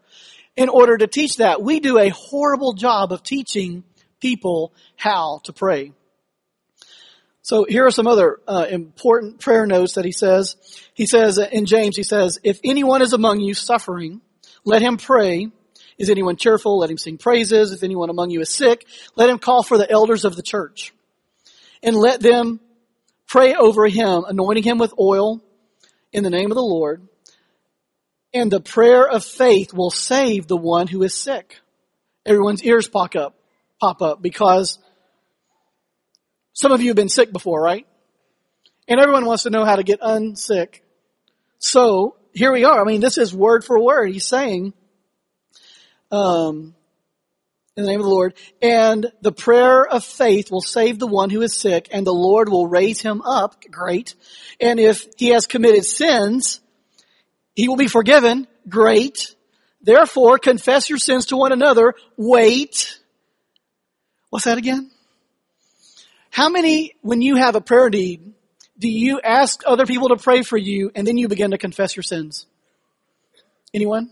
Speaker 1: in order to teach that. We do a horrible job of teaching people how to pray. So here are some other uh, important prayer notes that he says. He says in James, he says, if anyone is among you suffering, let him pray. Is anyone cheerful? Let him sing praises. If anyone among you is sick, let him call for the elders of the church and let them pray over him, anointing him with oil in the name of the Lord. And the prayer of faith will save the one who is sick. Everyone's ears pop up, pop up because some of you have been sick before, right? And everyone wants to know how to get unsick. So here we are. I mean, this is word for word. He's saying, um, in the name of the Lord, and the prayer of faith will save the one who is sick, and the Lord will raise him up. Great. And if he has committed sins, he will be forgiven. Great. Therefore, confess your sins to one another. Wait. What's that again? How many, when you have a prayer need, do you ask other people to pray for you and then you begin to confess your sins? Anyone?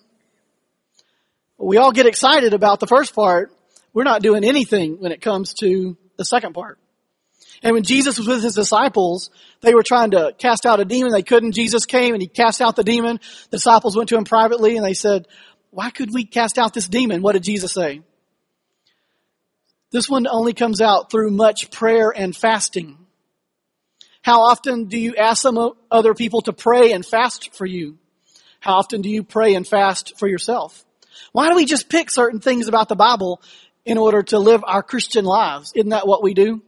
Speaker 1: We all get excited about the first part. We're not doing anything when it comes to the second part. And when Jesus was with his disciples, they were trying to cast out a demon. They couldn't. Jesus came and he cast out the demon. The disciples went to him privately and they said, why could we cast out this demon? What did Jesus say? This one only comes out through much prayer and fasting. How often do you ask some other people to pray and fast for you? How often do you pray and fast for yourself? Why do we just pick certain things about the Bible in order to live our Christian lives? Isn't that what we do?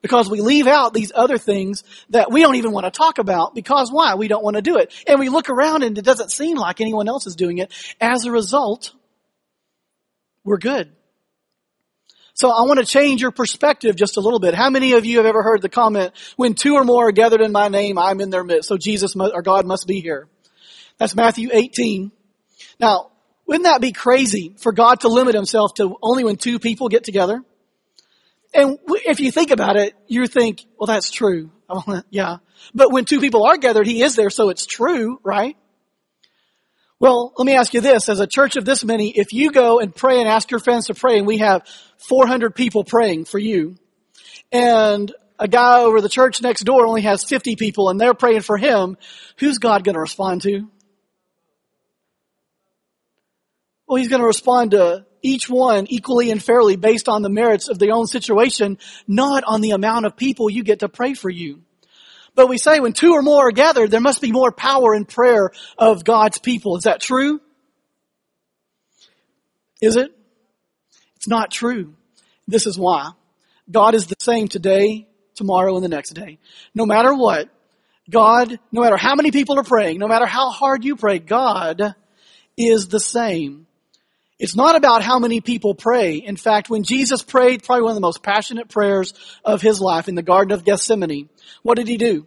Speaker 1: Because we leave out these other things that we don't even want to talk about because why? We don't want to do it. And we look around and it doesn't seem like anyone else is doing it. As a result, we're good. So I want to change your perspective just a little bit. How many of you have ever heard the comment, when two or more are gathered in my name, I'm in their midst. So Jesus or God must be here. That's Matthew 18. Now, Wouldn't that be crazy for God to limit himself to only when two people get together? And if you think about it, you think, well, that's true. yeah. But when two people are gathered, he is there, so it's true, right? Well, let me ask you this. As a church of this many, if you go and pray and ask your friends to pray and we have 400 people praying for you and a guy over the church next door only has 50 people and they're praying for him, who's God going to respond to? Well, he's going to respond to each one equally and fairly based on the merits of their own situation, not on the amount of people you get to pray for you. But we say when two or more are gathered, there must be more power in prayer of God's people. Is that true? Is it? It's not true. This is why. God is the same today, tomorrow, and the next day. No matter what, God, no matter how many people are praying, no matter how hard you pray, God is the same. It's not about how many people pray. In fact, when Jesus prayed, probably one of the most passionate prayers of his life in the Garden of Gethsemane, what did he do?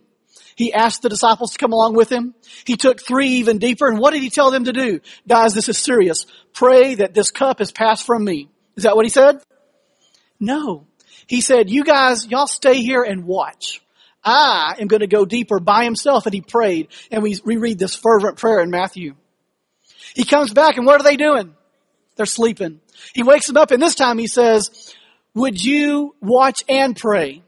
Speaker 1: He asked the disciples to come along with him. He took three even deeper. And what did he tell them to do? Guys, this is serious. Pray that this cup is passed from me. Is that what he said? No. He said, you guys, y'all stay here and watch. I am going to go deeper by himself. And he prayed. And we reread this fervent prayer in Matthew. He comes back and what are they doing? They're sleeping. He wakes them up and this time he says, would you watch and pray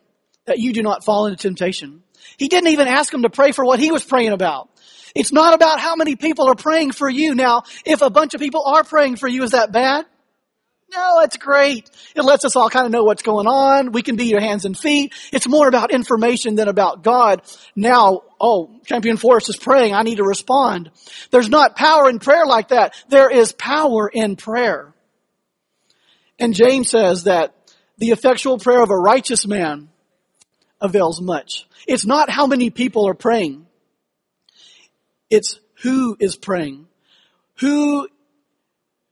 Speaker 1: that you do not fall into temptation? He didn't even ask them to pray for what he was praying about. It's not about how many people are praying for you. Now, if a bunch of people are praying for you, is that bad? No, it's great. It lets us all kind of know what's going on. We can be your hands and feet. It's more about information than about God. Now, oh, Champion Forest is praying. I need to respond. There's not power in prayer like that. There is power in prayer. And James says that the effectual prayer of a righteous man avails much. It's not how many people are praying. It's who is praying. Who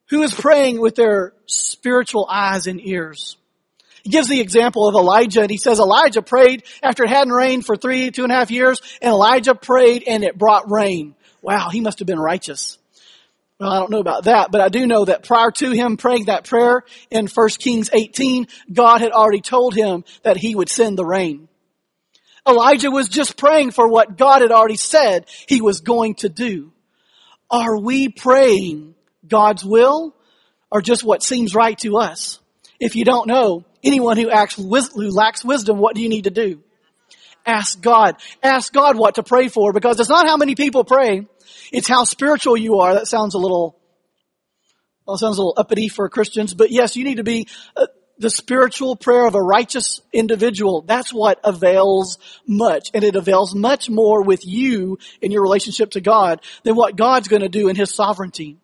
Speaker 1: who is praying with their spiritual eyes and ears. He gives the example of Elijah and he says Elijah prayed after it hadn't rained for three, two and a half years and Elijah prayed and it brought rain. Wow, he must have been righteous. Well, I don't know about that, but I do know that prior to him praying that prayer in 1 Kings 18, God had already told him that he would send the rain. Elijah was just praying for what God had already said he was going to do. Are we praying God's will or just what seems right to us? If you don't know, anyone who acts who lacks wisdom, what do you need to do? Ask God. Ask God what to pray for because it's not how many people pray. It's how spiritual you are. That sounds a little, well, sounds a little uppity for Christians, but yes, you need to be uh, the spiritual prayer of a righteous individual. That's what avails much. And it avails much more with you in your relationship to God than what God's going to do in His sovereignty.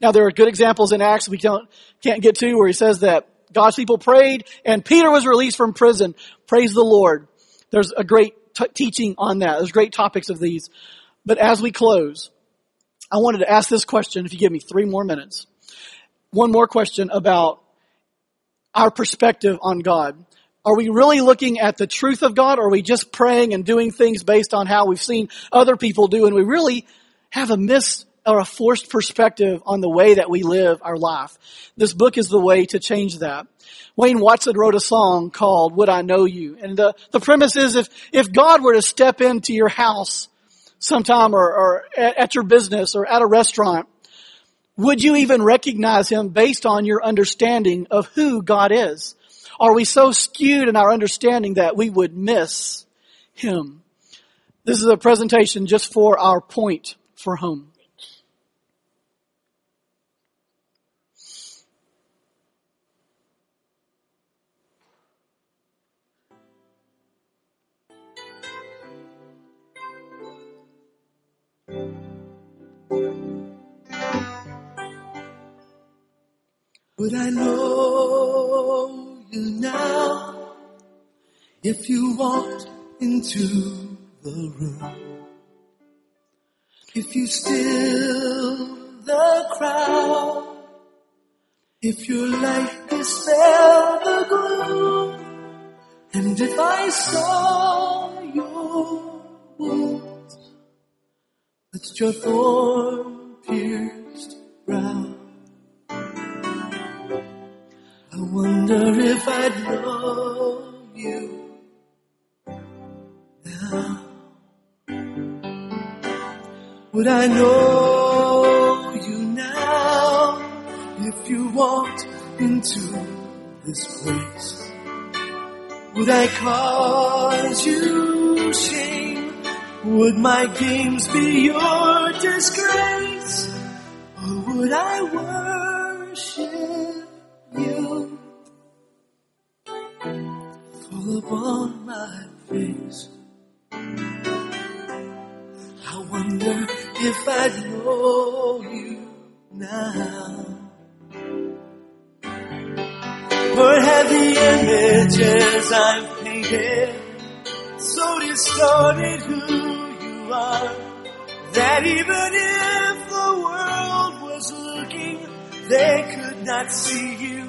Speaker 1: Now there are good examples in Acts we don't, can't get to where he says that God's people prayed and Peter was released from prison. Praise the Lord. There's a great t- teaching on that. There's great topics of these. But as we close, I wanted to ask this question if you give me three more minutes. One more question about our perspective on God. Are we really looking at the truth of God or are we just praying and doing things based on how we've seen other people do and we really have a mis or a forced perspective on the way that we live our life. This book is the way to change that. Wayne Watson wrote a song called Would I Know You? And the, the premise is if, if God were to step into your house sometime or, or at, at your business or at a restaurant, would you even recognize him based on your understanding of who God is? Are we so skewed in our understanding that we would miss him? This is a presentation just for our point for home.
Speaker 2: Would I know you now if you walked into the room? If you still the crowd, if your light dispelled the gloom, and if I saw your wounds touched your thorn pierced brow. I wonder if I'd know you now. Would I know you now if you walked into this place? Would I cause you shame? Would my games be your disgrace? Or would I worship you? Fall upon my face. I wonder if I'd know you now. Or have the images I've painted so distorted who you are that even if the world was looking, they could not see you,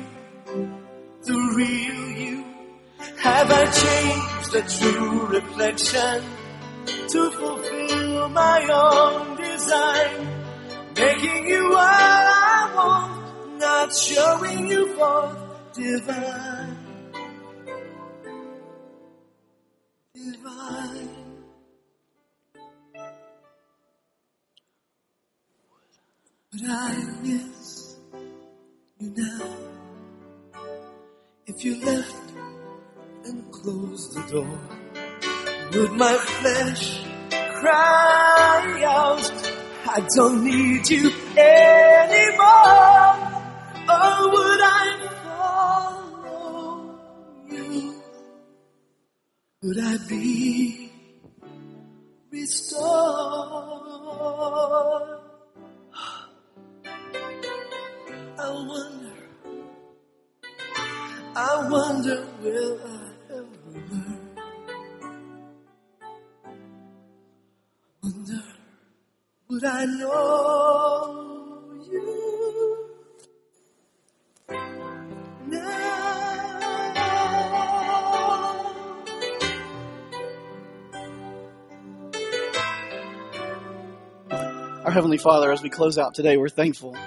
Speaker 2: the real you. Have I changed a true reflection to fulfill my own design? Making you what I want, not showing you forth. Divine. I miss you now? If you left and closed the door, would my flesh cry out, I don't need you anymore? Or would I follow you? Would I be restored? I wonder, I wonder will I ever learn? Wonder, would I know you now?
Speaker 1: Our Heavenly Father, as we close out today, we're thankful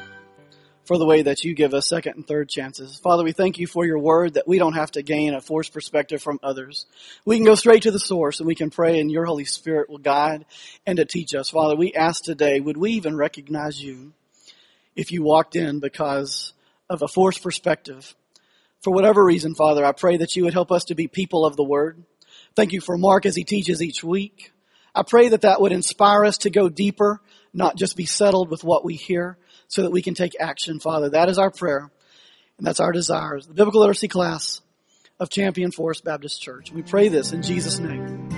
Speaker 1: for the way that you give us second and third chances. Father, we thank you for your word that we don't have to gain a forced perspective from others. We can go straight to the source and we can pray and your Holy Spirit will guide and to teach us. Father, we ask today, would we even recognize you if you walked in because of a forced perspective? For whatever reason, Father, I pray that you would help us to be people of the word. Thank you for Mark as he teaches each week. I pray that that would inspire us to go deeper, not just be settled with what we hear, so that we can take action, Father. That is our prayer, and that's our desires. The Biblical Literacy class of Champion Forest Baptist Church. We pray this in Jesus' name.